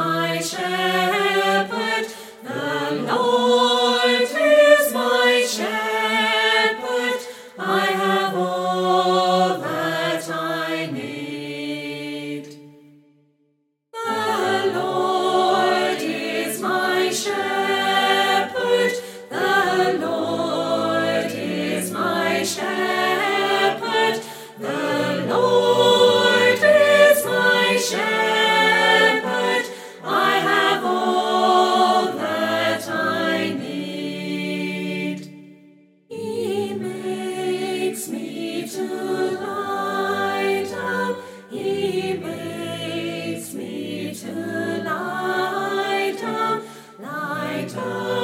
my shepherd, the Lord. night.